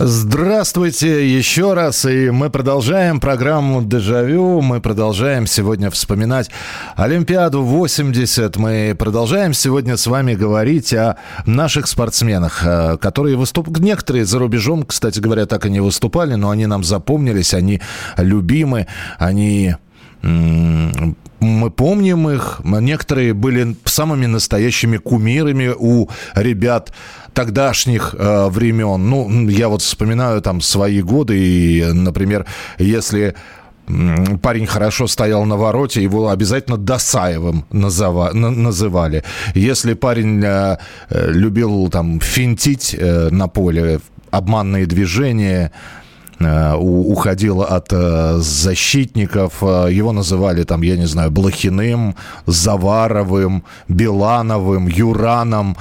Здравствуйте еще раз, и мы продолжаем программу «Дежавю». Мы продолжаем сегодня вспоминать Олимпиаду 80. Мы продолжаем сегодня с вами говорить о наших спортсменах, э, которые выступают... Некоторые за рубежом, кстати говоря, так и не выступали, но они нам запомнились, они любимы, они мы помним их. Некоторые были самыми настоящими кумирами у ребят тогдашних э, времен. Ну, я вот вспоминаю там свои годы, и, например, если парень хорошо стоял на вороте, его обязательно Досаевым назова, называли. Если парень э, э, любил там финтить э, на поле, обманные движения, уходил от э, защитников. Э, его называли там, я не знаю, Блохиным, Заваровым, Билановым, Юраном.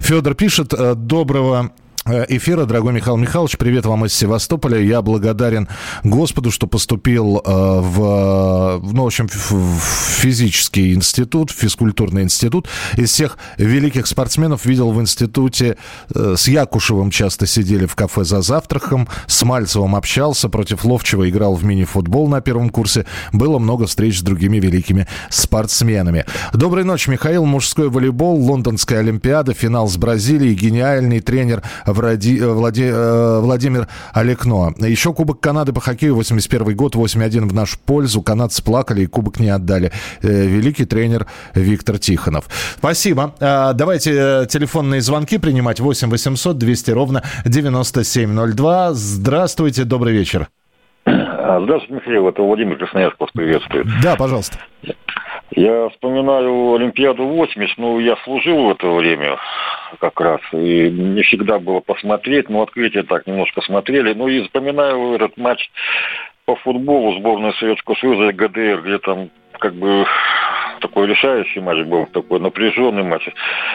Федор пишет, доброго Э, эфира. Дорогой Михаил Михайлович, привет вам из Севастополя. Я благодарен Господу, что поступил э, в, ну, в общем, в физический институт, в физкультурный институт. Из всех великих спортсменов видел в институте э, с Якушевым часто сидели в кафе за завтраком, с Мальцевым общался, против Ловчева играл в мини-футбол на первом курсе. Было много встреч с другими великими спортсменами. Доброй ночи, Михаил. Мужской волейбол, Лондонская Олимпиада, финал с Бразилией, гениальный тренер Вради, э, Влади, э, Владимир Олекно. Еще Кубок Канады по хоккею 81 год, 8-1 в нашу пользу. Канадцы плакали и кубок не отдали. Э, великий тренер Виктор Тихонов. Спасибо. Давайте телефонные звонки принимать. 8 800 200 ровно 9702. Здравствуйте, добрый вечер. Здравствуйте, Михаил. Это Владимир Красноярск вас приветствует. Да, пожалуйста. Я вспоминаю Олимпиаду 80, ну, я служил в это время как раз, и не всегда было посмотреть, но открытие так немножко смотрели. Ну, и вспоминаю этот матч по футболу сборной Советского Союза и ГДР, где там как бы такой решающий матч был, такой напряженный матч.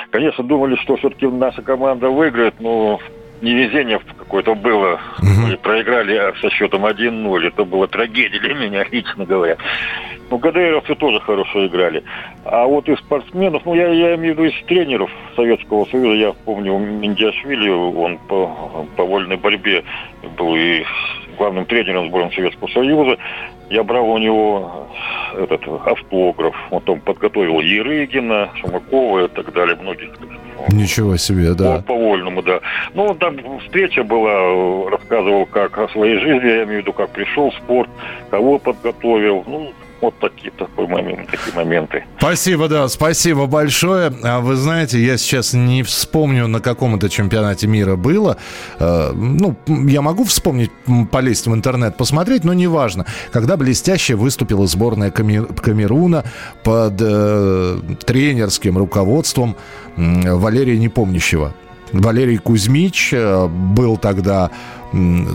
Конечно, думали, что все-таки наша команда выиграет, но невезение какое-то было. Угу. проиграли со счетом 1-0. Это была трагедия для меня, лично говоря. Ну, ГДРовцы тоже хорошо играли. А вот из спортсменов, ну, я, я имею в виду из тренеров Советского Союза, я помню Миндиашвили, он по, по вольной борьбе был и главным тренером сборной Советского Союза. Я брал у него этот автограф, потом подготовил Ерыгина, Шумакова и так далее, многих. Ничего себе, да. По, по-вольному, да. Ну, там встреча была, рассказывал как о своей жизни, я имею в виду, как пришел в спорт, кого подготовил. Ну, вот такие, такой момент, такие моменты. Спасибо, да, спасибо большое. А вы знаете, я сейчас не вспомню, на каком это чемпионате мира было. Э, ну, я могу вспомнить, полезть в интернет, посмотреть, но неважно. Когда блестяще выступила сборная Камеруна под э, тренерским руководством Валерия Непомнящего. Валерий Кузьмич э, был тогда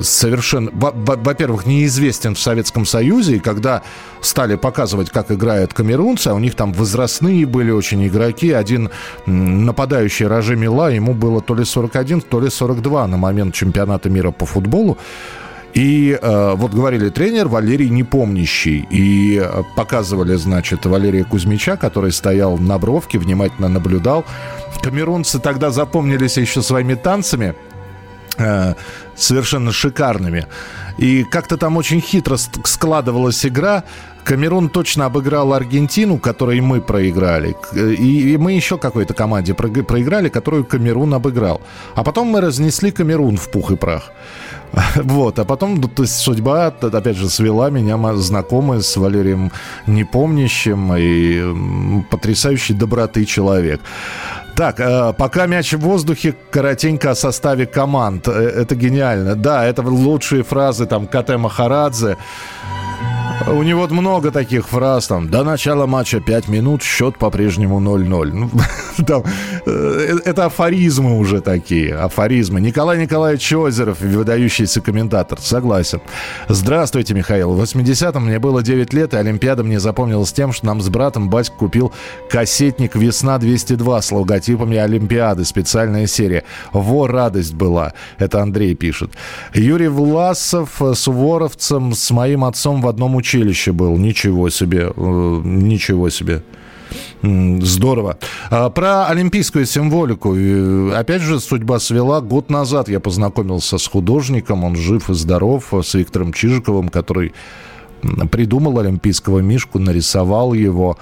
совершенно, во-первых, неизвестен в Советском Союзе, и когда стали показывать, как играют камерунцы, а у них там возрастные были очень игроки, один нападающий Рожи Мила, ему было то ли 41, то ли 42 на момент чемпионата мира по футболу, и э, вот говорили тренер Валерий Непомнящий. И э, показывали, значит, Валерия Кузьмича, который стоял на бровке, внимательно наблюдал. Камерунцы тогда запомнились еще своими танцами э, совершенно шикарными. И как-то там очень хитро складывалась игра. Камерун точно обыграл Аргентину, которой мы проиграли. И, и мы еще какой-то команде проиграли, которую Камерун обыграл. А потом мы разнесли Камерун в пух и прах. Вот, а потом, ну, то есть судьба, опять же, свела меня знакомый с Валерием Непомнящим и потрясающей доброты человек. Так, э, пока мяч в воздухе, коротенько о составе команд. Э, это гениально. Да, это лучшие фразы там Кате Махарадзе. У него много таких фраз, там, до начала матча 5 минут, счет по-прежнему 0-0. Ну, Там, э, это афоризмы уже такие, афоризмы. Николай Николаевич Озеров, выдающийся комментатор, согласен. Здравствуйте, Михаил. В 80-м мне было 9 лет, и Олимпиада мне запомнилась тем, что нам с братом батька купил кассетник «Весна-202» с логотипами Олимпиады, специальная серия. Во радость была. Это Андрей пишет. Юрий Власов с Суворовцем с моим отцом в одном училище был. Ничего себе, э, ничего себе. Здорово. А, про олимпийскую символику. Опять же, судьба свела. Год назад я познакомился с художником. Он жив и здоров. С Виктором Чижиковым, который придумал олимпийского мишку, нарисовал его.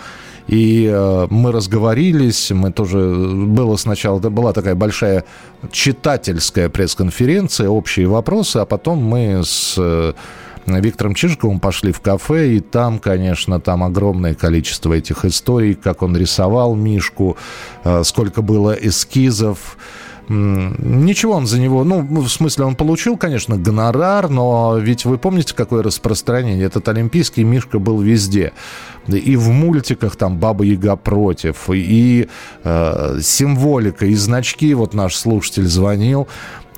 И э, мы разговорились, мы тоже... Было сначала... Это была такая большая читательская пресс-конференция, общие вопросы, а потом мы с э, Виктором Чижиковым пошли в кафе, и там, конечно, там огромное количество этих историй, как он рисовал Мишку, э, сколько было эскизов, Ничего он за него, ну, в смысле, он получил, конечно, гонорар, но ведь вы помните, какое распространение? Этот олимпийский Мишка был везде. И в мультиках там Баба Яга против, и э, символика, и значки. Вот наш слушатель звонил,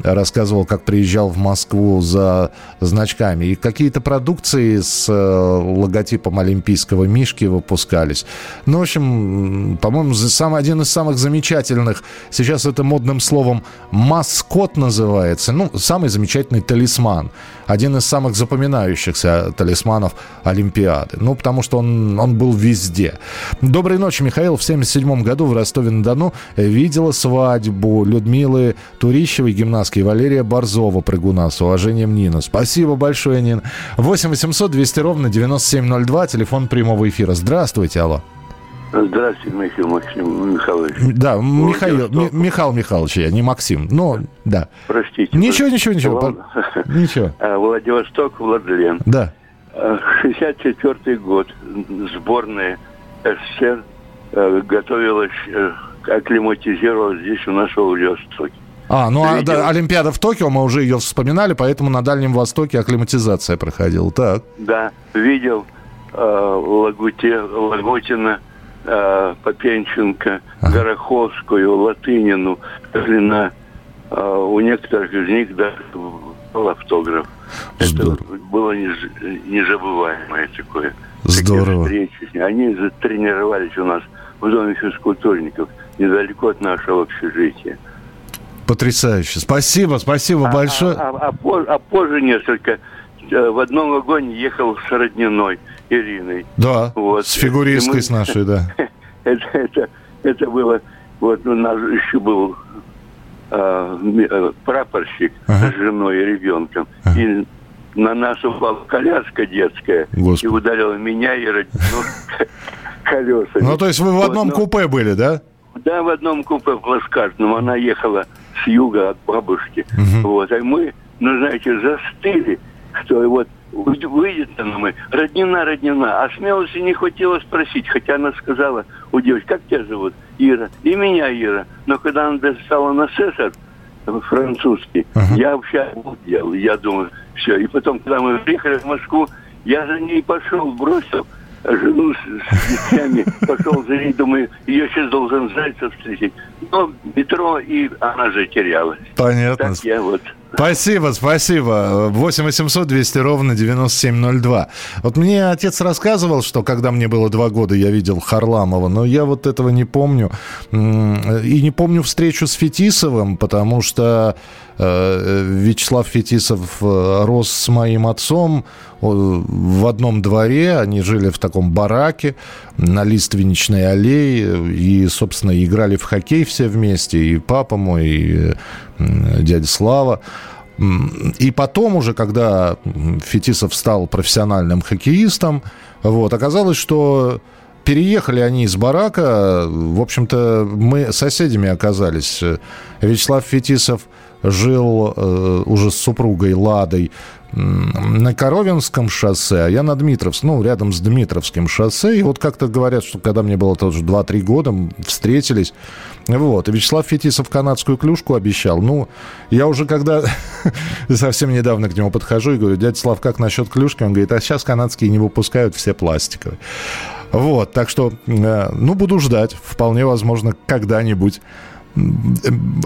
рассказывал, как приезжал в Москву за значками. И какие-то продукции с э, логотипом олимпийского мишки выпускались. Ну, в общем, по-моему, сам, один из самых замечательных, сейчас это модным словом маскот называется, ну, самый замечательный талисман. Один из самых запоминающихся талисманов Олимпиады. Ну, потому что он, он был везде. Доброй ночи, Михаил. В 77 году в Ростове-на-Дону видела свадьбу Людмилы Турищевой, гимнастки Каменский, Валерия Борзова, прыгуна. С уважением, Нина. Спасибо большое, Нина. 8 800 200 ровно 9702, телефон прямого эфира. Здравствуйте, алло. Здравствуйте, Михаил Максим Михайлович. Да, Михаил, Ми, Михаил Михайлович, я не Максим. Ну, да. Простите. Ничего, ничего, ничего. Влад... Ничего. А, Владивосток, Владлен. Да. 64 а, год. Сборная СССР э, готовилась, э, акклиматизировалась здесь у нас в Владивостоке. А, ну а, да, Олимпиада в Токио, мы уже ее вспоминали, поэтому на Дальнем Востоке акклиматизация проходила. Так. Да, видел э, Лагуте, Лагутина, э, Попенченко, ага. Гороховскую, Латынину, Глина. Э, у некоторых из них даже был автограф. Здорово. Это было незабываемое такое. Здорово. Встречи. Они затренировались у нас в доме физкультурников недалеко от нашего общежития. Потрясающе. Спасибо, спасибо а, большое. А, а, а, позже, а позже несколько э, в одном вагоне ехал с родниной Ириной. Да, вот. с фигуристкой мы... с нашей, да. это, это, это было, вот у нас еще был э, э, прапорщик ага. с женой и ребенком. Ага. И на нас упала коляска детская Господи. и ударила меня и родину колесами. Ну, то есть вы в одном вот, но... купе были, да? Да, в одном купе плацкартном. Она ехала с юга от бабушки. Угу. Вот. А мы, ну, знаете, застыли, что вот выйдет она мы, роднина, роднина. А смелости не хватило спросить, хотя она сказала у девочки, как тебя зовут? Ира. И меня Ира. Но когда она достала на сессор, французский, uh-huh. я вообще обалдел. Я думаю, все. И потом, когда мы приехали в Москву, я за ней пошел, бросил, жену с, с детьми, пошел за ней, думаю, ее сейчас должен Зайцев встретить. Но метро, и она же терялась. Понятно. Так я вот... Спасибо, спасибо. 8 800 200 ровно 9702. Вот мне отец рассказывал, что когда мне было два года, я видел Харламова, но я вот этого не помню. И не помню встречу с Фетисовым, потому что Вячеслав Фетисов э, рос с моим отцом в одном дворе, они жили в таком бараке на Лиственничной аллее и, собственно, играли в хоккей все вместе, и папа мой, и дядя Слава. И потом уже, когда Фетисов стал профессиональным хоккеистом, вот, оказалось, что переехали они из барака, в общем-то, мы соседями оказались. Вячеслав Фетисов жил э, уже с супругой Ладой на Коровинском шоссе, а я на Дмитровском, ну, рядом с Дмитровским шоссе. И вот как-то говорят, что когда мне было тоже 2-3 года, встретились. Вот. И Вячеслав Фетисов канадскую клюшку обещал. Ну, я уже когда совсем недавно к нему подхожу и говорю, дядя Слав, как насчет клюшки? Он говорит, а сейчас канадские не выпускают, все пластиковые. Вот, так что, э, ну, буду ждать. Вполне возможно, когда-нибудь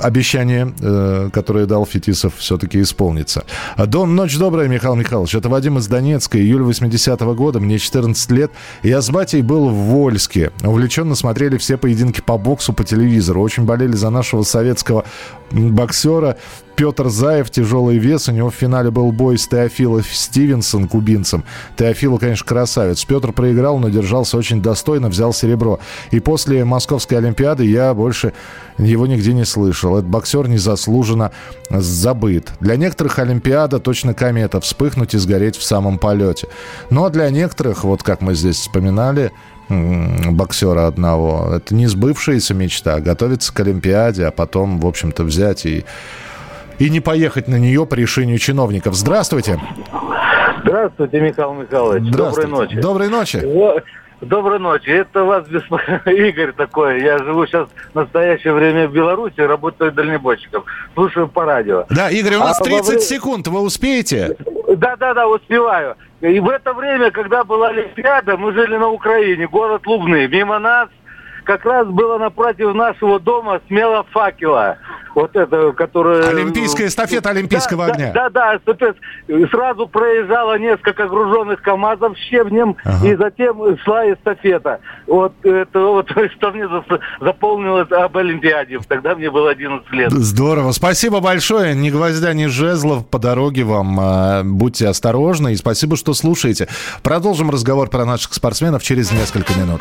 обещание, э, которое дал Фетисов, все-таки исполнится. Дон, ночь добрая, Михаил Михайлович. Это Вадим из Донецка, июль 80-го года, мне 14 лет. Я с батей был в Вольске. Увлеченно смотрели все поединки по боксу по телевизору. Очень болели за нашего советского боксера. Петр Заев, тяжелый вес. У него в финале был бой с Теофилом Стивенсон, кубинцем. Теофилу, конечно, красавец. Петр проиграл, но держался очень достойно, взял серебро. И после Московской Олимпиады я больше его нигде не слышал. Этот боксер незаслуженно забыт. Для некоторых Олимпиада точно комета, вспыхнуть и сгореть в самом полете. Но ну, а для некоторых, вот как мы здесь вспоминали, боксера одного. Это не сбывшаяся мечта, готовиться к Олимпиаде, а потом, в общем-то, взять и, и не поехать на нее по решению чиновников. Здравствуйте. Здравствуйте, Михаил Михайлович. Доброй ночи. Доброй ночи. Доброй ночи. Это вас беспокоит Игорь такой. Я живу сейчас в настоящее время в Беларуси, работаю дальнобойщиком. Слушаю по радио. Да, Игорь, у нас а 30 во... секунд. Вы успеете? Да, да, да, успеваю. И в это время, когда была Олимпиада, мы жили на Украине, город Лубны. Мимо нас как раз было напротив нашего дома смело факела. Вот это, которая... Олимпийская эстафета Олимпийского да, огня. Да, да, да, сразу проезжало несколько груженных КАМАЗов с щебнем, ага. и затем шла эстафета. Вот это вот, что мне заполнилось об Олимпиаде. Тогда мне было 11 лет. Здорово. Спасибо большое. Ни гвоздя, ни жезлов по дороге вам. А, будьте осторожны и спасибо, что слушаете. Продолжим разговор про наших спортсменов через несколько минут.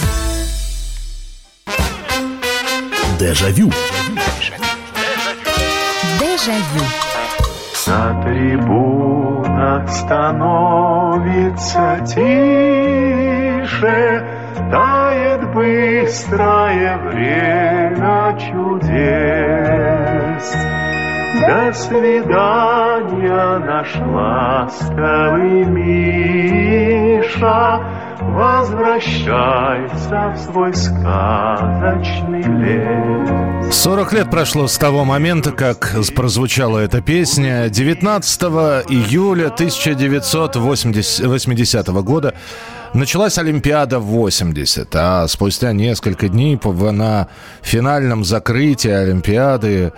Дежавю. Дежавю. На трибунах становится тише, Тает быстрое время чудес. До свидания, наш ласковый Миша, Возвращайся в свой сказочный лес. 40 лет прошло с того момента, как прозвучала эта песня. 19 июля 1980 года Началась Олимпиада 80, а спустя несколько дней на финальном закрытии Олимпиады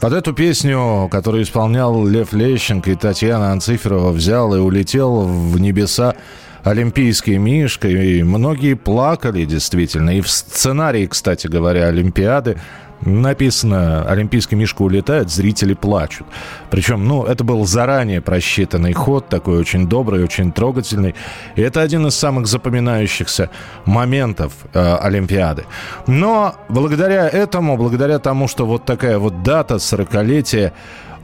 под эту песню, которую исполнял Лев Лещенко и Татьяна Анциферова, взял и улетел в небеса олимпийский Мишка, и многие плакали действительно. И в сценарии, кстати говоря, Олимпиады написано «Олимпийский Мишка улетает, зрители плачут». Причем, ну, это был заранее просчитанный ход, такой очень добрый, очень трогательный. И это один из самых запоминающихся моментов э, Олимпиады. Но благодаря этому, благодаря тому, что вот такая вот дата, 40-летие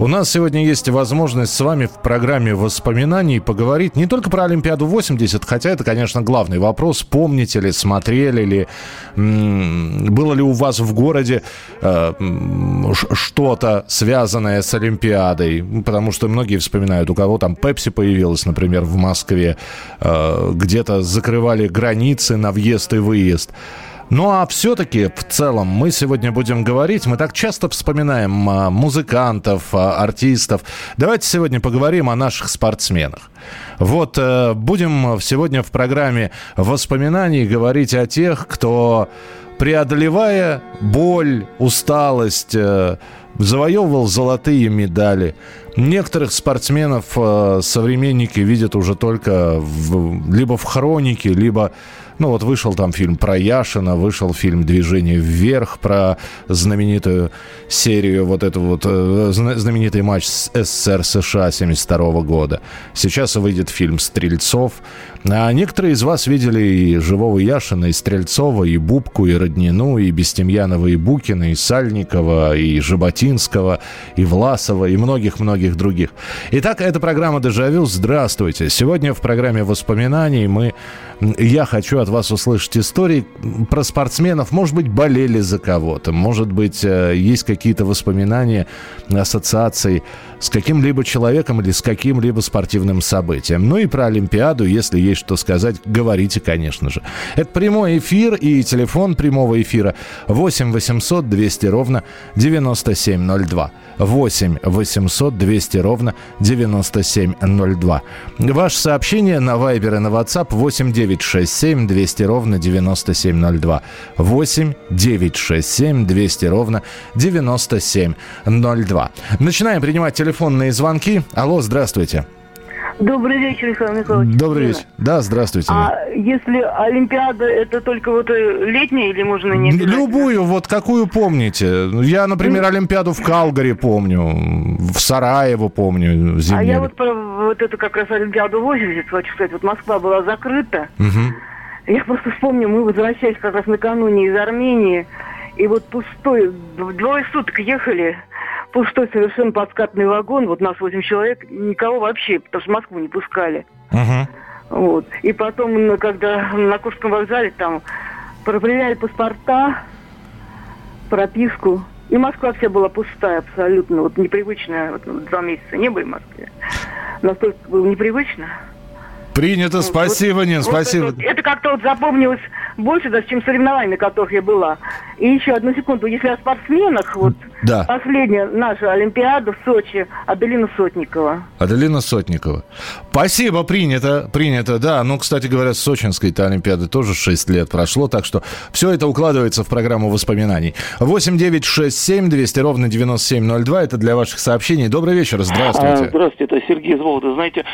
у нас сегодня есть возможность с вами в программе воспоминаний поговорить не только про Олимпиаду 80, хотя это, конечно, главный вопрос. Помните ли, смотрели ли, было ли у вас в городе э, что-то связанное с Олимпиадой? Потому что многие вспоминают, у кого там Пепси появилась, например, в Москве, э, где-то закрывали границы на въезд и выезд. Ну а все-таки в целом мы сегодня будем говорить, мы так часто вспоминаем а, музыкантов, а, артистов. Давайте сегодня поговорим о наших спортсменах. Вот э, будем сегодня в программе воспоминаний говорить о тех, кто преодолевая боль, усталость, э, завоевывал золотые медали. Некоторых спортсменов э, современники видят уже только в, либо в хронике, либо Ну вот вышел там фильм про Яшина, вышел фильм «Движение вверх», про знаменитую серию, вот эту вот, э, знаменитый матч с СССР США 72 года. Сейчас выйдет фильм «Стрельцов». А некоторые из вас видели и живого Яшина, и Стрельцова, и Бубку, и Роднину, и Бестемьянова, и Букина, и Сальникова, и Жаботинского, и Власова, и многих-многих других. Итак, это программа «Дежавю». Здравствуйте. Сегодня в программе воспоминаний мы я хочу от вас услышать истории про спортсменов. Может быть, болели за кого-то. Может быть, э, есть какие-то воспоминания, ассоциации с каким-либо человеком или с каким-либо спортивным событием. Ну и про Олимпиаду, если есть что сказать, говорите, конечно же. Это прямой эфир и телефон прямого эфира 8 800 200 ровно 9702. 8 800 200 ровно 9702. Ваше сообщение на Viber и на WhatsApp 8 967 200 ровно 9702. 8 967 200 ровно 9702. Начинаем принимать телефонные звонки. Алло, здравствуйте. Добрый вечер, Михаил Михайлович. Добрый вечер. Да, здравствуйте. А если Олимпиада, это только вот э, летняя или можно не Любую, вот какую помните. Я, например, Олимпиаду в Калгари помню, в Сараево помню. Зимнюю. А я вот про вот эту как раз Олимпиаду 80, хочу сказать, вот Москва была закрыта. Угу. Я просто вспомню, мы возвращались как раз накануне из Армении, и вот пустой, двое суток ехали, пустой совершенно подкатный вагон, вот нас 8 человек, никого вообще, потому что Москву не пускали. Uh-huh. Вот. И потом, когда на Курском вокзале там проверяли паспорта, прописку, и Москва вся была пустая абсолютно, вот непривычная, вот два месяца не были в Москве. Настолько было непривычно. Принято, спасибо, вот, Нин, спасибо. Вот это, это как-то вот запомнилось больше даже, чем соревнования, на которых я была. И еще одну секунду, если о спортсменах, вот да. последняя наша Олимпиада в Сочи, Аделина Сотникова. Аделина Сотникова. Спасибо, принято, принято, да. Ну, кстати говоря, с Сочинской-то Олимпиады тоже 6 лет прошло, так что все это укладывается в программу воспоминаний. 8 9 6 7 200 ровно 9702, это для ваших сообщений. Добрый вечер, здравствуйте. А, здравствуйте, это Сергей из Володы. Знаете,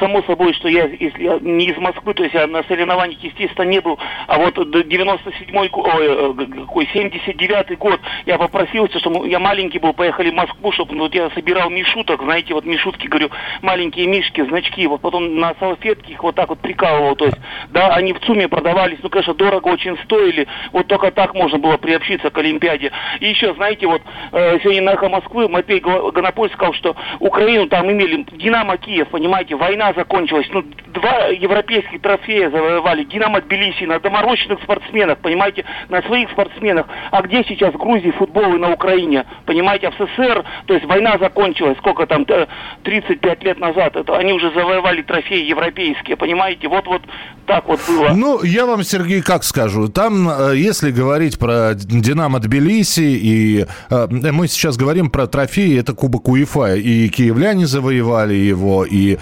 само собой, что я, если не из Москвы, то есть я на соревнованиях, естественно, не был, а вот 97-й, ой, э, какой, 79-й год я попросился, что я маленький был, поехали в Москву, чтобы ну, вот я собирал мишуток, знаете, вот мишутки, говорю, маленькие мишки, значки, вот потом на салфетке их вот так вот прикалывал, то есть, да, они в ЦУМе продавались, ну, конечно, дорого очень стоили, вот только так можно было приобщиться к Олимпиаде. И еще, знаете, вот э, сегодня на эхо Москвы Матвей Гонопольский сказал, что Украину там имели Динамо Киев, понимаете, война закончилась, ну, два европейских трофея завоевали, Динамо Тбилиси, на доморощенных спортсменах, понимаете, на своих спортсменах. А где сейчас в Грузии футбол и на Украине? Понимаете, а в СССР, то есть война закончилась, сколько там, 35 лет назад, это, они уже завоевали трофеи европейские, понимаете, вот-вот так вот было. Ну, я вам, Сергей, как скажу, там, э, если говорить про Динамо Тбилиси, и э, мы сейчас говорим про трофеи, это Кубок УЕФА, и киевляне завоевали его, и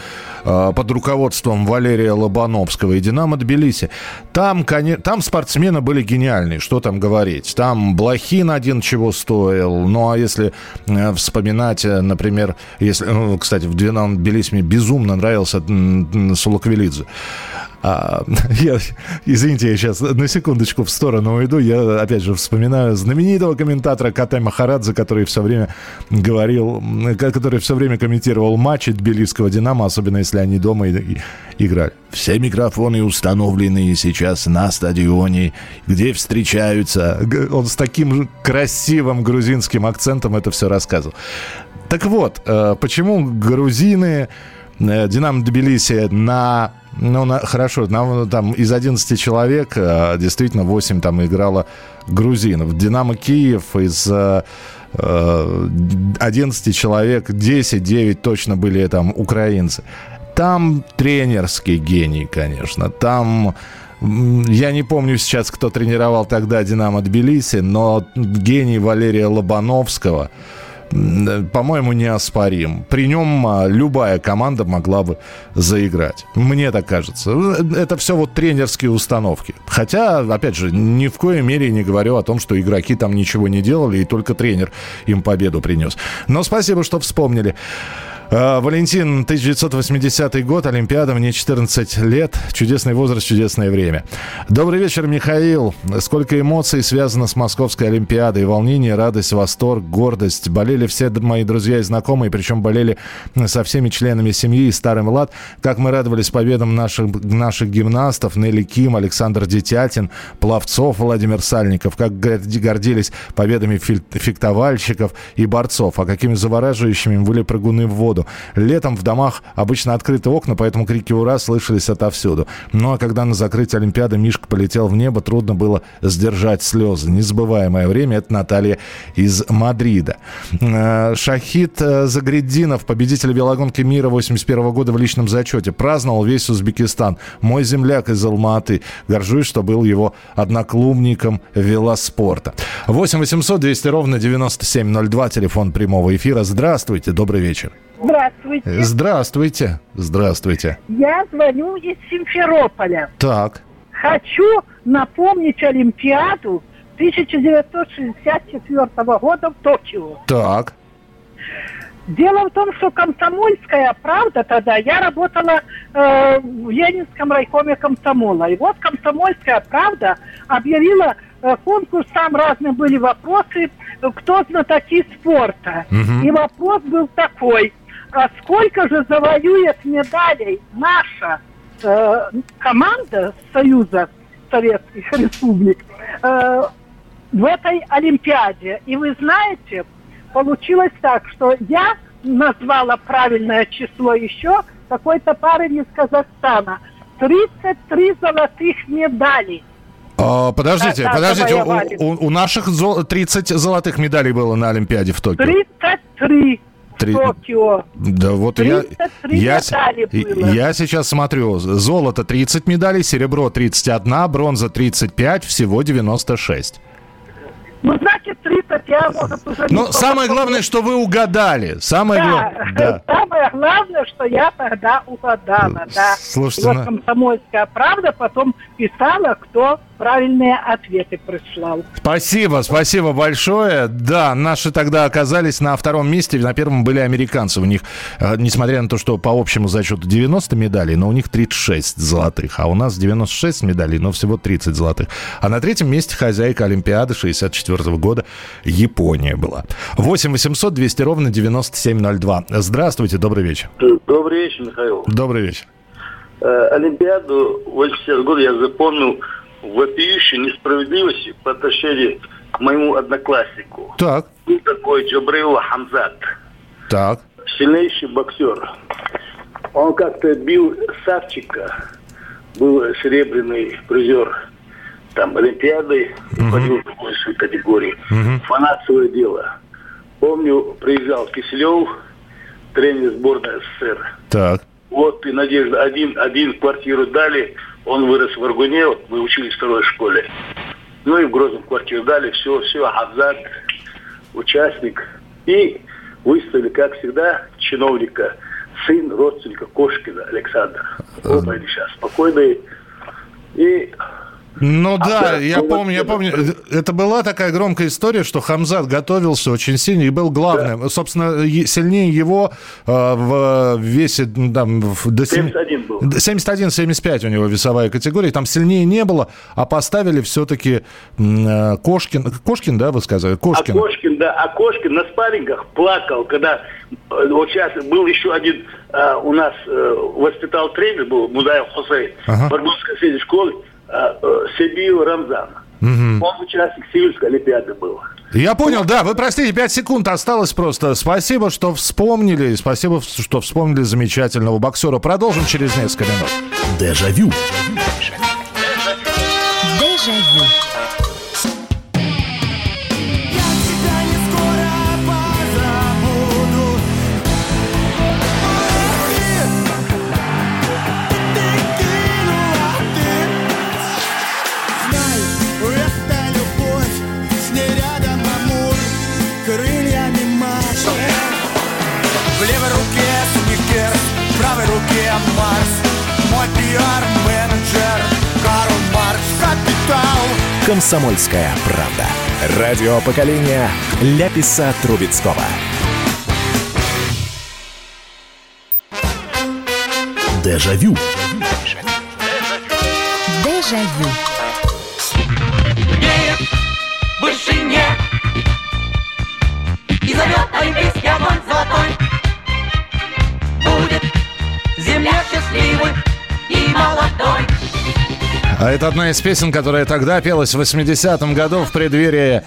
э, под руководством Валерия Лобановского, и Динамо Тбилиси. Там, там спортсмены были гениальные, что там говорить. Там Блохин один чего стоил, ну, а если вспоминать, например, если, ну, кстати, в Динамо Тбилиси мне безумно нравился Сулаквилидзе. А, я, извините, я сейчас на секундочку в сторону уйду. Я, опять же, вспоминаю знаменитого комментатора Катай Махарадзе, который все время говорил, который все время комментировал матчи тбилисского «Динамо», особенно если они дома и, и, играли. Все микрофоны установлены сейчас на стадионе, где встречаются. Он с таким красивым грузинским акцентом это все рассказывал. Так вот, э, почему грузины Динамо Тбилиси на ну, на, хорошо, нам, там из 11 человек э, действительно 8 там играло грузинов. Динамо Киев из 11 э, человек 10-9 точно были там украинцы. Там тренерский гений, конечно. Там я не помню сейчас, кто тренировал тогда «Динамо Тбилиси», но гений Валерия Лобановского – по-моему, неоспорим. При нем а, любая команда могла бы заиграть. Мне так кажется. Это все вот тренерские установки. Хотя, опять же, ни в коей мере не говорю о том, что игроки там ничего не делали, и только тренер им победу принес. Но спасибо, что вспомнили. А, Валентин, 1980 год, Олимпиада, мне 14 лет. Чудесный возраст, чудесное время. Добрый вечер, Михаил. Сколько эмоций связано с Московской Олимпиадой. Волнение, радость, восторг, гордость. Болели все мои друзья и знакомые, причем болели со всеми членами семьи и Старый Влад. Как мы радовались победам наших, наших гимнастов. Нелли Ким, Александр Детятин, Пловцов, Владимир Сальников. Как гордились победами фехтовальщиков и борцов. А какими завораживающими были прыгуны в воду воду. Летом в домах обычно открыты окна, поэтому крики «Ура!» слышались отовсюду. Ну а когда на закрытие Олимпиады Мишка полетел в небо, трудно было сдержать слезы. Незабываемое время. Это Наталья из Мадрида. Э, Шахид э, Загреддинов, победитель велогонки мира 81 года в личном зачете. Праздновал весь Узбекистан. Мой земляк из Алматы. Горжусь, что был его одноклубником велоспорта. 8 800 200 ровно 9702, телефон прямого эфира. Здравствуйте, добрый вечер. Здравствуйте. Здравствуйте. Здравствуйте. Я звоню из Симферополя. Так. Хочу напомнить Олимпиаду 1964 года в Токио. Так. Дело в том, что комсомольская правда тогда, я работала э, в Ленинском райкоме комсомола. И вот комсомольская правда объявила э, конкурс, там разные были вопросы, кто знатоки спорта. Угу. И вопрос был такой – а сколько же завоюет медалей наша э, команда Союза Советских Республик э, в этой Олимпиаде. И вы знаете, получилось так, что я назвала правильное число еще какой-то парень из Казахстана. 33 золотых медалей. А, подождите, да, подождите, у, у, у наших 30 золотых медалей было на Олимпиаде в Токио. 33. Три... Токио. Да вот я, я, я сейчас смотрю. Золото 30 медалей, серебро 31, бронза 35, всего 96. Ну, значит, 30 я, может, уже Но самое главное, что вы угадали. Самое да, главное. Да. Самое главное, что я тогда угадала, да. Слушайте, И вот комсомольская правда потом писала, кто правильные ответы прислал. Спасибо, спасибо большое. Да, наши тогда оказались на втором месте, на первом были американцы. У них, э, несмотря на то, что по общему зачету 90 медалей, но у них 36 золотых, а у нас 96 медалей, но всего 30 золотых. А на третьем месте хозяйка Олимпиады 64 года Япония была. 8 800 200 ровно 9702. Здравствуйте, добрый вечер. Добрый вечер, Михаил. Добрый вечер. Э, Олимпиаду 80 года я запомнил вопиющей несправедливости по отношению к моему однокласснику. Так. Был такой Джабраил Хамзат. Так. Сильнейший боксер. Он как-то бил Савчика, был серебряный призер там Олимпиады, угу. в другую свою категорию. Угу. Фанат свое дело. Помню, приезжал Киселев, тренер сборной СССР. Так. Вот и Надежда, один, один квартиру дали, он вырос в Аргуне, вот мы учились в второй школе. Ну и в Грозном квартиру дали, все, все, Хавзат, участник. И выставили, как всегда, чиновника, сын родственника Кошкина Александр. Оба они сейчас спокойные. И ну а да, я помню, я помню. Это была такая громкая история, что Хамзат готовился очень сильно и был главным. Да. Собственно, сильнее его э, в весе там, до 71 был. 71-75 у него весовая категория. Там сильнее не было, а поставили все-таки э, Кошкин. Кошкин, да, вы сказали? Кошкин. А Кошкин, да. А Кошкин на спаррингах плакал, когда э, вот сейчас был еще один э, у нас э, воспитал тренер, был Мудаев Хусейн, ага. в Аргунской средней школе. Э, Сибию Рамзан. Угу. Он участник Сибирской Олимпиады был. Я понял, да. Вы простите, 5 секунд осталось просто. Спасибо, что вспомнили. Спасибо, что вспомнили замечательного боксера. Продолжим через несколько минут. Дежавю. Дежавю. правой руке Марс. Мой пиар-менеджер Карл Марс Капитал. Комсомольская правда. Радио поколения Ляписа Трубецкого. Дежавю. Дежавю. А это одна из песен, которая тогда пелась в 80-м году в преддверии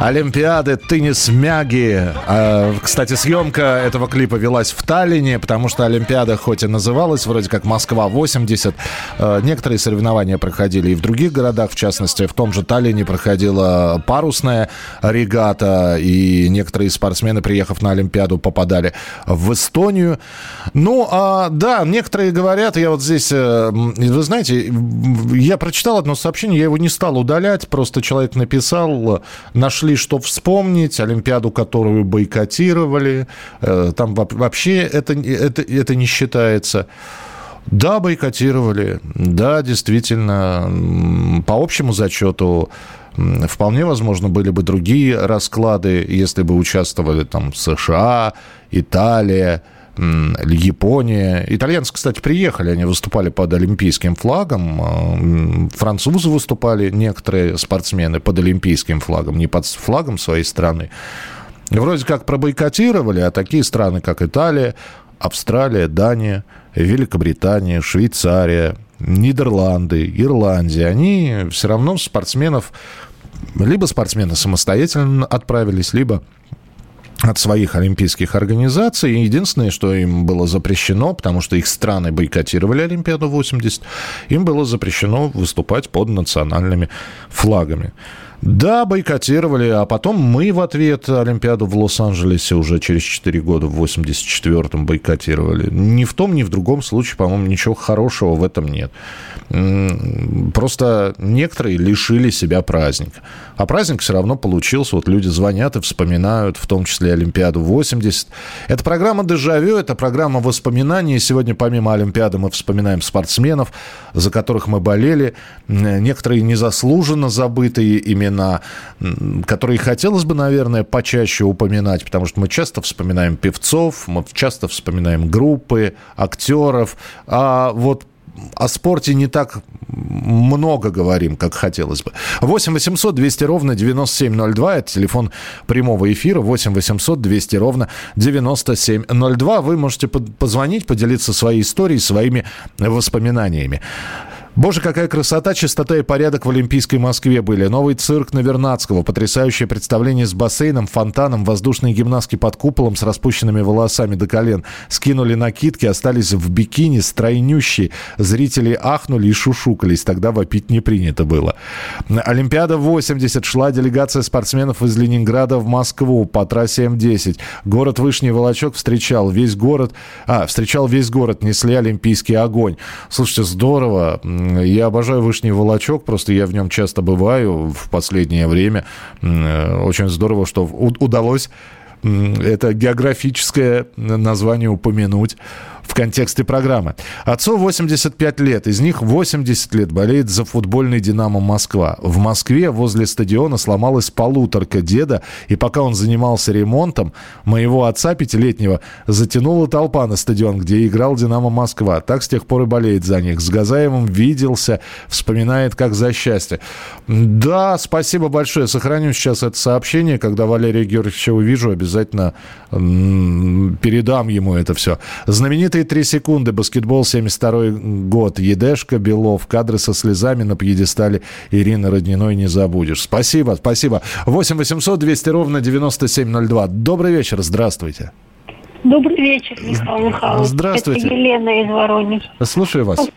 Олимпиады «Теннис Мяги». А, кстати, съемка этого клипа велась в Таллине, потому что Олимпиада хоть и называлась вроде как «Москва-80», а, некоторые соревнования проходили и в других городах, в частности, в том же Таллине проходила парусная регата, и некоторые спортсмены, приехав на Олимпиаду, попадали в Эстонию. Ну, а, да, некоторые говорят, я вот здесь, э, вы знаете, я прочитал одно сообщение, я его не стал удалять, просто человек написал, нашли что вспомнить, Олимпиаду, которую бойкотировали, э, там вообще это, это, это не считается. Да, бойкотировали, да, действительно, по общему зачету Вполне возможно, были бы другие расклады, если бы участвовали там США, Италия, Япония. Итальянцы, кстати, приехали, они выступали под олимпийским флагом. Французы выступали, некоторые спортсмены под олимпийским флагом, не под флагом своей страны. Вроде как пробойкотировали, а такие страны, как Италия, Австралия, Дания, Великобритания, Швейцария, Нидерланды, Ирландия, они все равно спортсменов, либо спортсмены самостоятельно отправились, либо от своих олимпийских организаций. Единственное, что им было запрещено, потому что их страны бойкотировали Олимпиаду 80, им было запрещено выступать под национальными флагами. Да, бойкотировали, а потом мы в ответ Олимпиаду в Лос-Анджелесе уже через 4 года, в 84-м бойкотировали. Ни в том, ни в другом случае, по-моему, ничего хорошего в этом нет. Просто некоторые лишили себя праздника. А праздник все равно получился. Вот люди звонят и вспоминают, в том числе Олимпиаду 80. Это программа «Дежавю», это программа воспоминаний. Сегодня помимо Олимпиады мы вспоминаем спортсменов, за которых мы болели. Некоторые незаслуженно забытые имена, которые хотелось бы, наверное, почаще упоминать, потому что мы часто вспоминаем певцов, мы часто вспоминаем группы, актеров. А вот о спорте не так много говорим, как хотелось бы. 8 800 200 ровно 9702. Это телефон прямого эфира. 8 800 200 ровно 9702. Вы можете позвонить, поделиться своей историей, своими воспоминаниями. Боже, какая красота, чистота и порядок в Олимпийской Москве были. Новый цирк на Вернадского, потрясающее представление с бассейном, фонтаном, воздушные гимнастки под куполом с распущенными волосами до колен. Скинули накидки, остались в бикини, стройнющие. Зрители ахнули и шушукались, тогда вопить не принято было. Олимпиада 80 шла делегация спортсменов из Ленинграда в Москву по трассе М10. Город Вышний Волочок встречал весь город, а, встречал весь город, несли олимпийский огонь. Слушайте, здорово я обожаю Вышний Волочок, просто я в нем часто бываю в последнее время. Э, очень здорово, что удалось это географическое название упомянуть в контексте программы. Отцу 85 лет, из них 80 лет болеет за футбольный «Динамо Москва». В Москве возле стадиона сломалась полуторка деда, и пока он занимался ремонтом, моего отца пятилетнего затянула толпа на стадион, где играл «Динамо Москва». Так с тех пор и болеет за них. С Газаевым виделся, вспоминает как за счастье. Да, спасибо большое. Сохраню сейчас это сообщение. Когда Валерия Георгиевича увижу, обязательно передам ему это все. Знаменитый Золотые три секунды. Баскетбол 72 год. Едешка, Белов. Кадры со слезами на пьедестале Ирины Родниной не забудешь. Спасибо, спасибо. 8 800 200 ровно 9702. Добрый вечер, здравствуйте. Добрый вечер, Михаил Михайлович. Здравствуйте. Это Елена из Воронежа. Слушаю вас.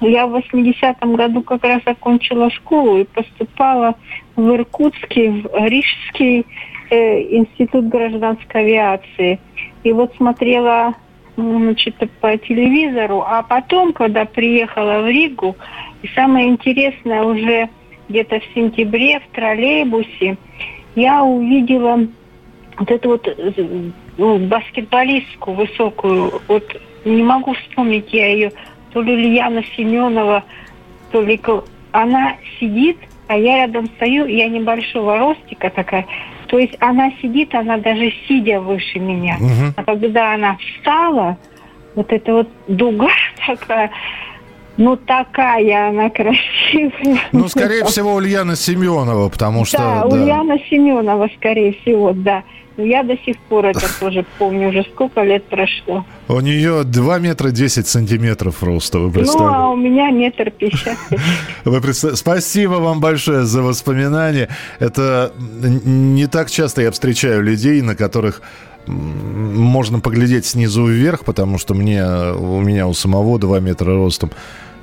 Я в 80-м году как раз окончила школу и поступала в Иркутский, в Рижский э, институт гражданской авиации. И вот смотрела значит, по телевизору, а потом, когда приехала в Ригу, и самое интересное, уже где-то в сентябре в троллейбусе я увидела вот эту вот ну, баскетболистку высокую, вот не могу вспомнить я ее, то ли Ульяна Семенова, то ли она сидит, а я рядом стою, я небольшого ростика такая, то есть она сидит, она даже сидя выше меня. Угу. А когда она встала, вот эта вот дуга такая, ну такая она красивая. Ну, скорее всего, Ульяна Семенова, потому что... Да, Ульяна Семенова, скорее всего, да. Но я до сих пор это тоже помню, уже сколько лет прошло. У нее 2 метра 10 сантиметров роста, вы Ну, представляете? а у меня метр пятьдесят. Вы представ- Спасибо вам большое за воспоминания. Это не так часто я встречаю людей, на которых можно поглядеть снизу вверх, потому что мне, у меня у самого 2 метра ростом.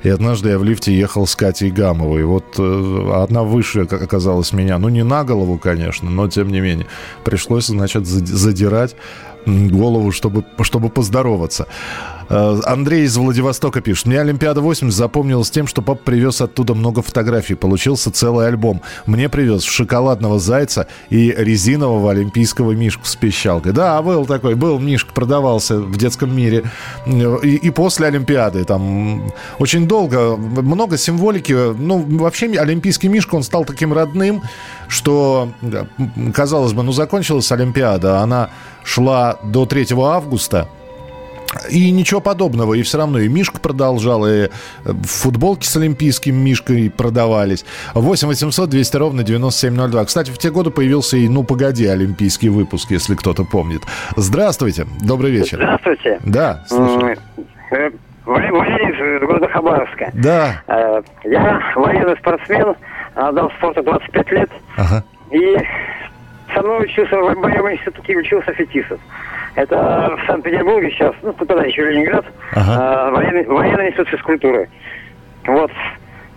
И однажды я в лифте ехал с Катей Гамовой. Вот э, одна выше оказалась меня. Ну, не на голову, конечно, но тем не менее. Пришлось, значит, зади- задирать голову, чтобы, чтобы поздороваться. Э, Андрей из Владивостока пишет. Мне Олимпиада 80 запомнилась тем, что папа привез оттуда много фотографий. Получился целый альбом. Мне привез шоколадного зайца и резинового олимпийского мишку с пищалкой. Да, был такой, был мишка, продавался в детском мире. И, и после Олимпиады. Там очень долго, много символики. Ну, вообще олимпийский мишка, он стал таким родным, что, казалось бы, ну, закончилась Олимпиада. Она шла до 3 августа. И ничего подобного. И все равно и Мишка продолжал, и э, футболки с олимпийским Мишкой продавались. 8 800 200 ровно 9702. Кстати, в те годы появился и «Ну, погоди» олимпийский выпуск, если кто-то помнит. Здравствуйте. Добрый вечер. Здравствуйте. Да, слушаю. Э, Валерий из города Хабаровска. Да. Э, Я военный спортсмен, отдал спорту 25 лет. Ага. И со мной учился в боевом институте, учился Фетисов. Это в Санкт-Петербурге сейчас, ну, тогда еще Ленинград, э, военный, военный институт физкультуры. Вот.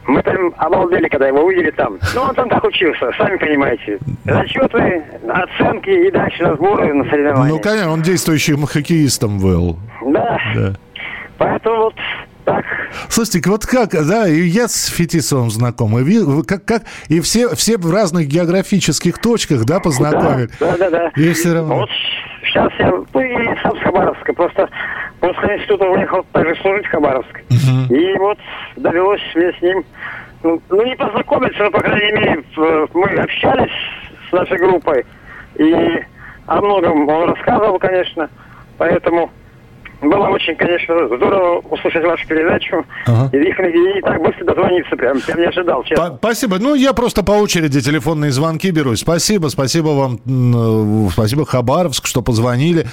Мы там обалдели, когда его увидели там. Ну, он там так учился, сами понимаете. Зачеты, оценки и дальше на сборы, на соревнования. Ну, конечно, он действующим хоккеистом был. Да. Да. Поэтому вот так. Слушайте, вот как, да, и я с Фетисовым знаком, и вы как, как, и все, все в разных географических точках, да, познакомили. Да, да, да. И все равно. Вот сейчас я, ну и сам с Хабаровска, просто после института уехал также служить в Хабаровск. И вот довелось мне с ним, ну, ну, не познакомиться, но, по крайней мере, мы общались с нашей группой. И о многом он рассказывал, конечно. Поэтому было очень, конечно, здорово услышать вашу передачу. И, и, и так быстро дозвониться, прям, прям не ожидал, честно. Па- Спасибо. Ну, я просто по очереди телефонные звонки беру. Спасибо, спасибо вам, э, спасибо Хабаровск, что позвонили.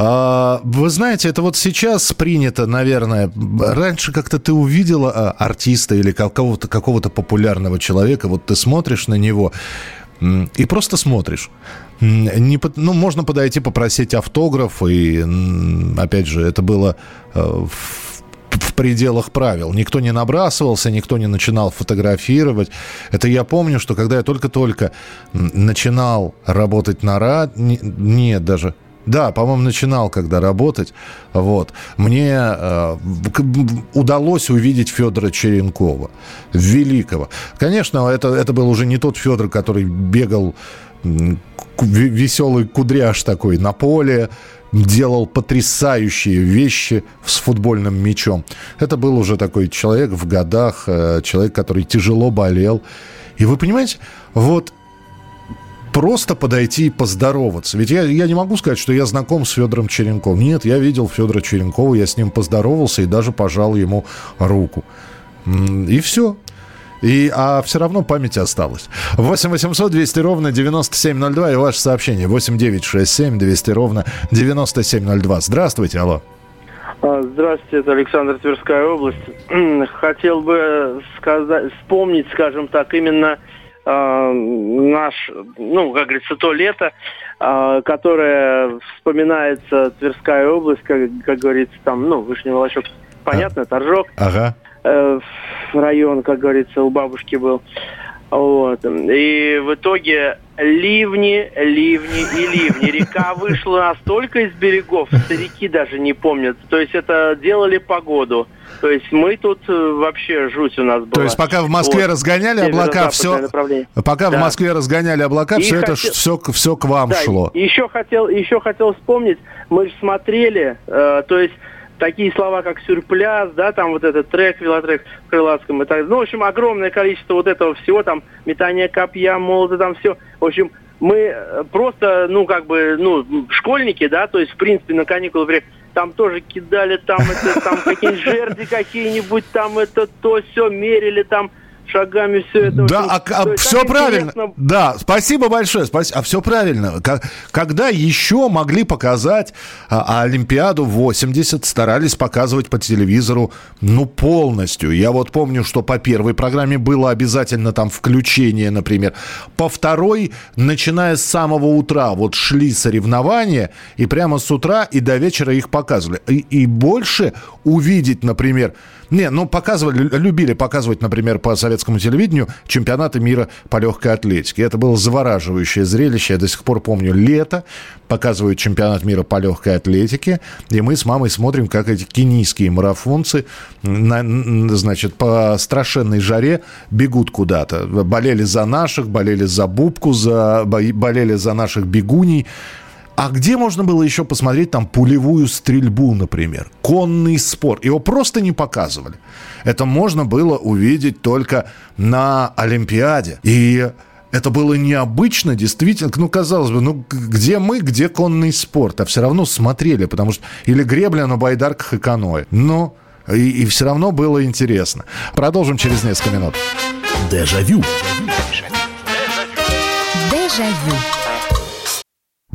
А, Вы знаете, это вот сейчас принято, наверное. Раньше как-то ты увидела а, артиста или какого-то какого-то популярного человека, вот ты смотришь на него и просто смотришь. Не, ну, можно подойти попросить автограф, и, опять же, это было э, в в пределах правил. Никто не набрасывался, никто не начинал фотографировать. Это я помню, что когда я только-только начинал работать на рад... не- Нет, даже... Да, по-моему, начинал когда работать. Вот. Мне э, удалось увидеть Федора Черенкова, великого. Конечно, это, это был уже не тот Федор, который бегал веселый кудряш такой на поле, делал потрясающие вещи с футбольным мячом. Это был уже такой человек в годах, э, человек, который тяжело болел. И вы понимаете, вот просто подойти и поздороваться. Ведь я, я не могу сказать, что я знаком с Федором Черенковым. Нет, я видел Федора Черенкова, я с ним поздоровался и даже пожал ему руку. И все. И, а все равно память осталась. 8 800 200 ровно 9702 и ваше сообщение 8 967 200 ровно 9702. Здравствуйте, алло. А, Здравствуйте, это Александр Тверская область. Хотел бы сказать, вспомнить, скажем так, именно а, наш, ну, как говорится, то лето, а, которое вспоминается Тверская область, как, как говорится, там, ну, Вышний Волочок, понятно, Торжок, Ага. Э, район, как говорится, у бабушки был. Вот. И в итоге ливни, ливни и ливни. Река вышла настолько из берегов, старики даже не помнят. То есть это делали погоду. То есть мы тут э, вообще жуть у нас была. То есть пока в Москве Вот. разгоняли облака, все, пока в Да. Москве разгоняли облака, И все это хотел- все, все к вам Да, шло. Еще хотел, еще хотел вспомнить, мы же смотрели, э, то есть такие слова, как сюрпляз, да, там вот этот трек, велотрек в Крылатском и так Ну, в общем, огромное количество вот этого всего, там, метание копья, молота, там все. В общем, мы э, просто, ну, как бы, ну, школьники, да, то есть, в принципе, на каникулы при- там тоже кидали, там это, там какие-нибудь жерди какие-нибудь, там это, то, все, мерили там шагами все это. Да, а, есть все правильно. интересно. Да, спасибо большое. спас- А все правильно. Ка- Когда еще могли показать а, а Олимпиаду 80, старались показывать по телевизору, ну, полностью. Я вот помню, что по первой программе было обязательно там включение, например. По второй, начиная с самого утра, вот шли соревнования, и прямо с утра и до вечера их показывали. И, и больше увидеть, например, не, ну показывали, лю- любили показывать, например, по советскому телевидению чемпионаты мира по легкой атлетике. Это было завораживающее зрелище. Я до сих пор помню лето, показывают чемпионат мира по легкой атлетике, и мы с мамой смотрим, как эти кенийские марафонцы, на- значит, по страшенной жаре бегут куда-то. Болели за наших, болели за Бубку, за, бо- болели за наших бегуней. А где можно было еще посмотреть там пулевую стрельбу, например? Конный спорт. Его просто не показывали. Это можно было увидеть только на Олимпиаде. И это было необычно, действительно. Ну, казалось бы, ну, где мы, где конный спорт? А все равно смотрели, потому что... Или гребля на байдарках и каноэ. Но и, и все равно было интересно. Продолжим через несколько минут. Дежавю. Дежавю.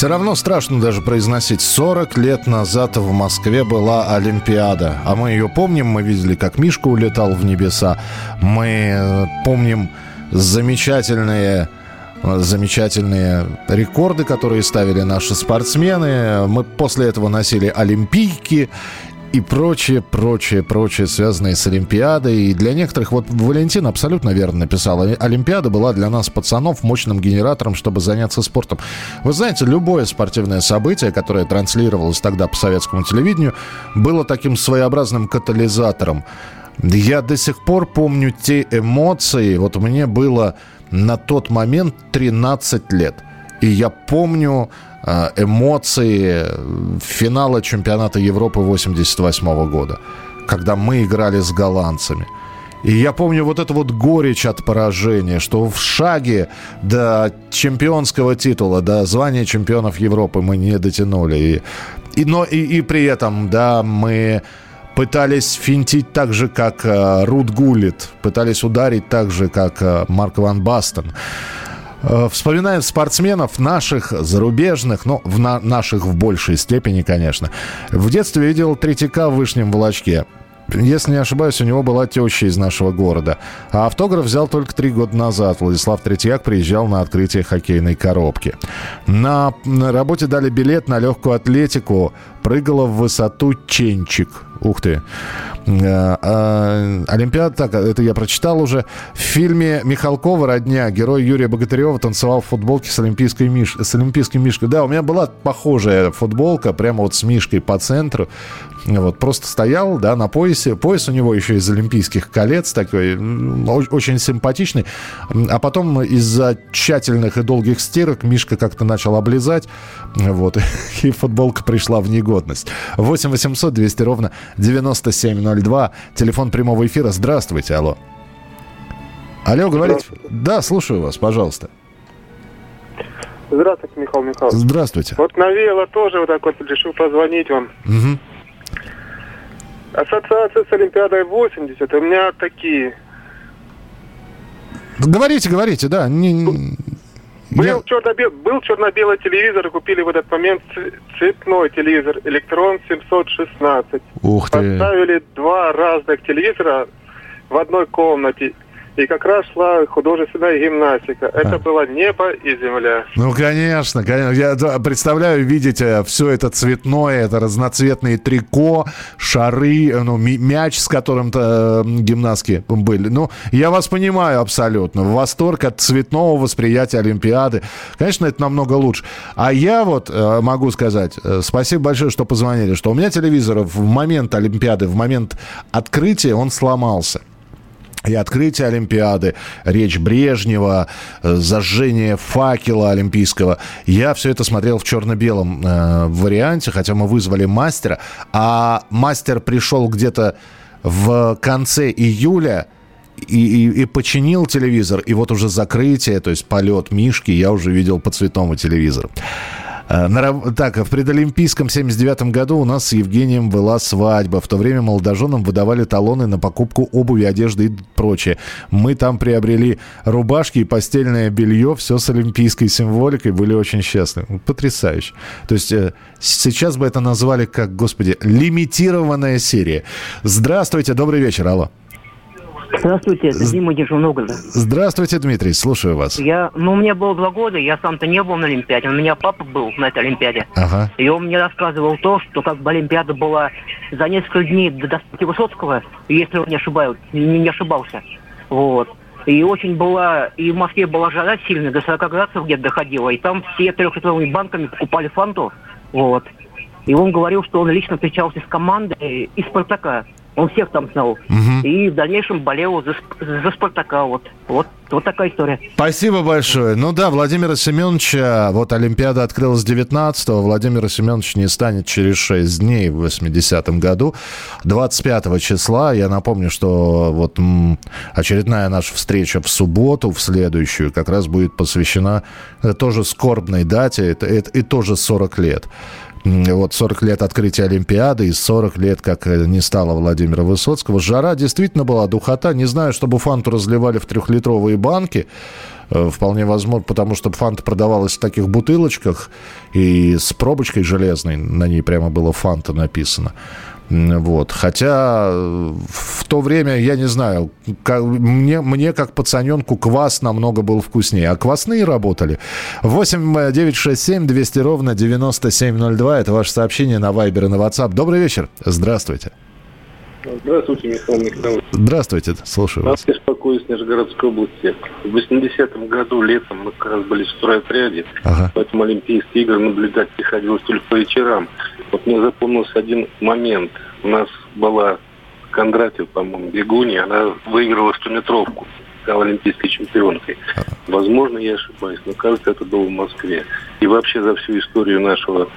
Все равно страшно даже произносить. 40 лет назад в Москве была Олимпиада. А мы ее помним, мы видели, как Мишка улетал в небеса. Мы э, помним замечательные э, замечательные рекорды, которые ставили наши спортсмены. Мы после этого носили олимпийки и прочее, прочее, прочее, связанное с Олимпиадой. И для некоторых, вот Валентин абсолютно верно написал, Оли- Олимпиада была для нас, пацанов, мощным генератором, чтобы заняться спортом. Вы знаете, любое спортивное событие, которое транслировалось тогда по советскому телевидению, было таким своеобразным катализатором. Я до сих пор помню те эмоции. Вот мне было на тот момент 13 лет. И я помню эмоции финала чемпионата Европы 88 года, когда мы играли с голландцами. И я помню вот эту вот горечь от поражения, что в шаге до чемпионского титула, до звания чемпионов Европы мы не дотянули. И, и, но и, и при этом, да, мы пытались финтить так же, как э, Рут Гуллит, пытались ударить так же, как э, Марк Ван Бастон. Э, Вспоминаем спортсменов наших, зарубежных, ну, в на- наших в большей степени, конечно. В детстве видел Третьяка в Вышнем Волочке. Если не ошибаюсь, у него была теща из нашего города. А автограф взял только три года назад. Владислав Третьяк приезжал на открытие хоккейной коробки. На, на работе дали билет на легкую атлетику. Прыгала в высоту Ченчик. Ух ты. Э, а, Олимпиада, так, это я прочитал уже. В фильме Михалкова «Родня» герой Юрия Богатырева танцевал в футболке с, олимпийской миш... с олимпийской мишкой. Да, у меня была похожая футболка, прямо вот с мишкой по центру. Вот, просто стоял, да, на поясе. Пояс у него еще из олимпийских колец такой, очень симпатичный. А потом из-за тщательных и долгих стирок Мишка как-то начал облизать. Вот, и футболка пришла в негодность. 8 800 200 ровно 9702. Телефон прямого эфира. Здравствуйте, алло. Алло, говорите? Да, слушаю вас, пожалуйста. Здравствуйте, Михаил Михайлович. Здравствуйте. Вот навеяло тоже вот так вот решил позвонить вам. Мгм. Ассоциация с Олимпиадой 80 у меня такие. Говорите, говорите, да. Не- Был, черно-бел- был черно-белый телевизор, и купили в этот момент цветной телевизор, электрон 716. Ух ты. Поставили два разных телевизора в одной комнате. И как раз шла художественная гимнастика. Это было небо и земля. Ну, конечно, конечно. Я представляю, видите, все это цветное, это разноцветные трико, шары, э, ну, мяч, с которым-то э, гимнастки были. Ну, я вас понимаю абсолютно. Восторг от цветного восприятия Олимпиады. Конечно, это намного лучше. А я вот э, могу сказать, э, спасибо большое, что позвонили, что у меня телевизор в момент Олимпиады, в момент открытия он сломался. И открытие Олимпиады, речь Брежнева, э, зажжение факела олимпийского. Я все это смотрел в черно-белом э, варианте, хотя мы вызвали мастера. А мастер пришел где-то в конце июля и, и- и починил телевизор. И вот уже закрытие, то есть полет Мишки, я уже видел по цветному телевизору. Э, Так, в предолимпийском 79 году у нас с Евгением была свадьба. В то время молодоженам выдавали талоны на покупку обуви, одежды и прочее. Мы там приобрели рубашки и постельное белье, все с олимпийской символикой, были очень счастливы. Потрясающе. То есть э, сейчас бы это назвали как, господи, лимитированная серия. Здравствуйте, добрый вечер, алло. Здравствуйте, это Дима Нижнего Новгорода. Здравствуйте, Дмитрий, слушаю вас. Я, ну, мне было два года, я сам-то не был на Олимпиаде, у меня папа был на этой Олимпиаде. Ага. И он мне рассказывал то, что как бы Олимпиада была за несколько дней до доспехи Высоцкого, если он не ошибаюсь, не, не ошибался. Вот. И очень была, и в Москве была жара сильная, до 40 градусов где-то доходила, и там все трехлитровыми банками покупали фанту. Вот. И он говорил, что он лично встречался с командой из Спартака. Он всех там знал. И в дальнейшем болел за, за Спартака. Вот. Вот, вот такая история. Спасибо большое. Ну да, Владимира Семеновича, вот Олимпиада открылась 19-го, Владимира Семенович не станет через 6 дней в 80-м году. 25 числа, я напомню, что вот очередная наша встреча в субботу, в следующую, как раз будет посвящена э, тоже скорбной дате, это, это- и тоже 40 лет. Вот 40 лет открытия Олимпиады и 40 лет, как э, не стало Владимира Высоцкого. Жара действительно была, духота. Не знаю, чтобы фанту разливали в трехлитровые банки. Э, Вполне возможно, потому что фанта продавалась в таких бутылочках и с пробочкой железной. На ней прямо было фанта написано. Вот. Хотя э, в то время, я не знаю, ка- мне, мне как пацаненку квас намного был вкуснее. А квасные работали. 8 967 200 ровно 9702. Это ваше сообщение на Вайбер и на WhatsApp. Добрый вечер. Здравствуйте. Здравствуйте, Михаил Михайлович. Здравствуйте. Слушаю вас. Вас беспокоюсь Нижегородской области. В 80-м году летом мы как раз были в стройотряде, поэтому Олимпийские игры наблюдать приходилось только по вечерам. Вот мне запомнился один момент. У нас была Кондратьев, по-моему, бегунья, она выиграла 100-метровку, стала олимпийской чемпионкой. Возможно, я ошибаюсь, но кажется, это было в Москве. И вообще за всю историю нашего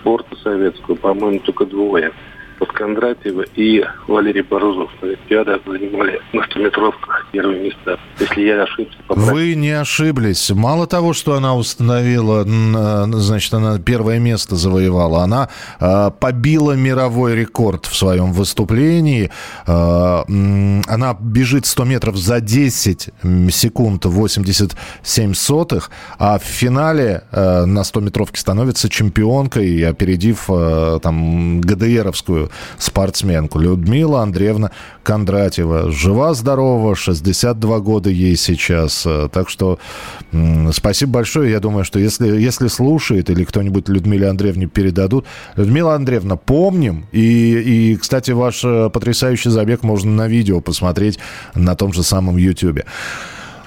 спорта советского, по-моему, только двое. Вот Кондратьева и Валерий Борозов на Олимпиадах занимали на 100-метровках первые места. Если я ошибся, поправьте. Вы не ошиблись. Мало того, что она установила, э, значит, она первое место завоевала, она э, побила мировой рекорд в своем выступлении. Э, она бежит 100 метров за 10 м, секунд 87 сотых, а в финале э, на 100 метровке становится чемпионкой, опередив э, там ГДРовскую спортсменку Людмила Андреевна Кондратьева. Жива-здорова, 62 года ей сейчас. Э, Так что спасибо большое. Я думаю, что если, если слушает или кто-нибудь Людмиле Андреевне передадут. Людмила Андреевна, помним. И, и, кстати, ваш э, потрясающий забег можно на видео посмотреть на том же самом YouTube.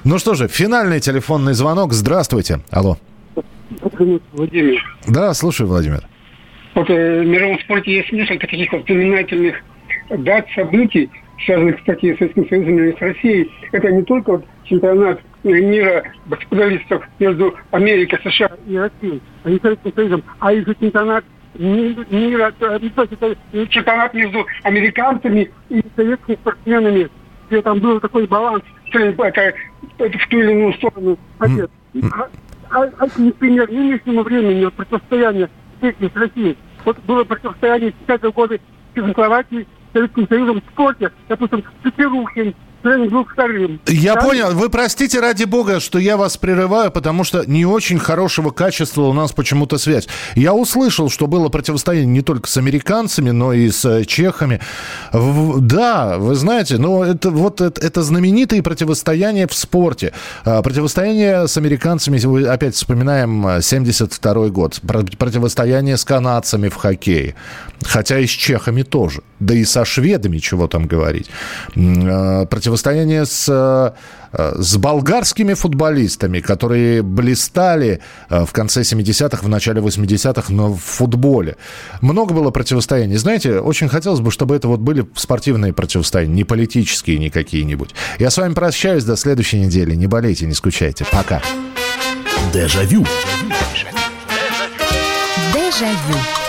Ну что же, финальный телефонный звонок. Здравствуйте. Алло. Владимир. Да, слушаю, Владимир. Вот э, в мировом спорте есть несколько таких вот знаменательных дат, событий, связанных, кстати, с Советским Союзом и с Россией. Это не только вот чемпионат мира баскетболистов между Америкой, США и Россией, а не Советским Союзом, а еще чемпионат ми- мира, э, то есть это чемпионат между американцами и советскими спортсменами, где там был такой баланс, это, это в ту или иную сторону. пойдет. А, а, а, например, нынешнему времени противостояние Чехии с Россией. Вот было противостояние в 50-е годы Чехословакии Советским Союзом в спорте. Допустим, Петерухин. Я да? понял. Вы простите, ради бога, что я вас прерываю, потому что не очень хорошего качества у нас почему-то связь. Я услышал, что было противостояние не только с американцами, но и с э, чехами. Да, вы знаете, но это вот это, это знаменитые противостояния в спорте. А, противостояние с американцами, опять вспоминаем 72 э, год. Противостояние с канадцами в хоккее. Хотя и с чехами тоже. Да и со шведами, чего там говорить. Э, противостояние с, э, с болгарскими футболистами, которые блистали э, в конце 70-х, в начале 80-х, но в футболе. Много было противостояний. Знаете, очень хотелось бы, чтобы это вот были спортивные противостояния, не политические не какие-нибудь. Я с вами прощаюсь до следующей недели. Не болейте, не скучайте. Пока. Дежавю. Дежавю.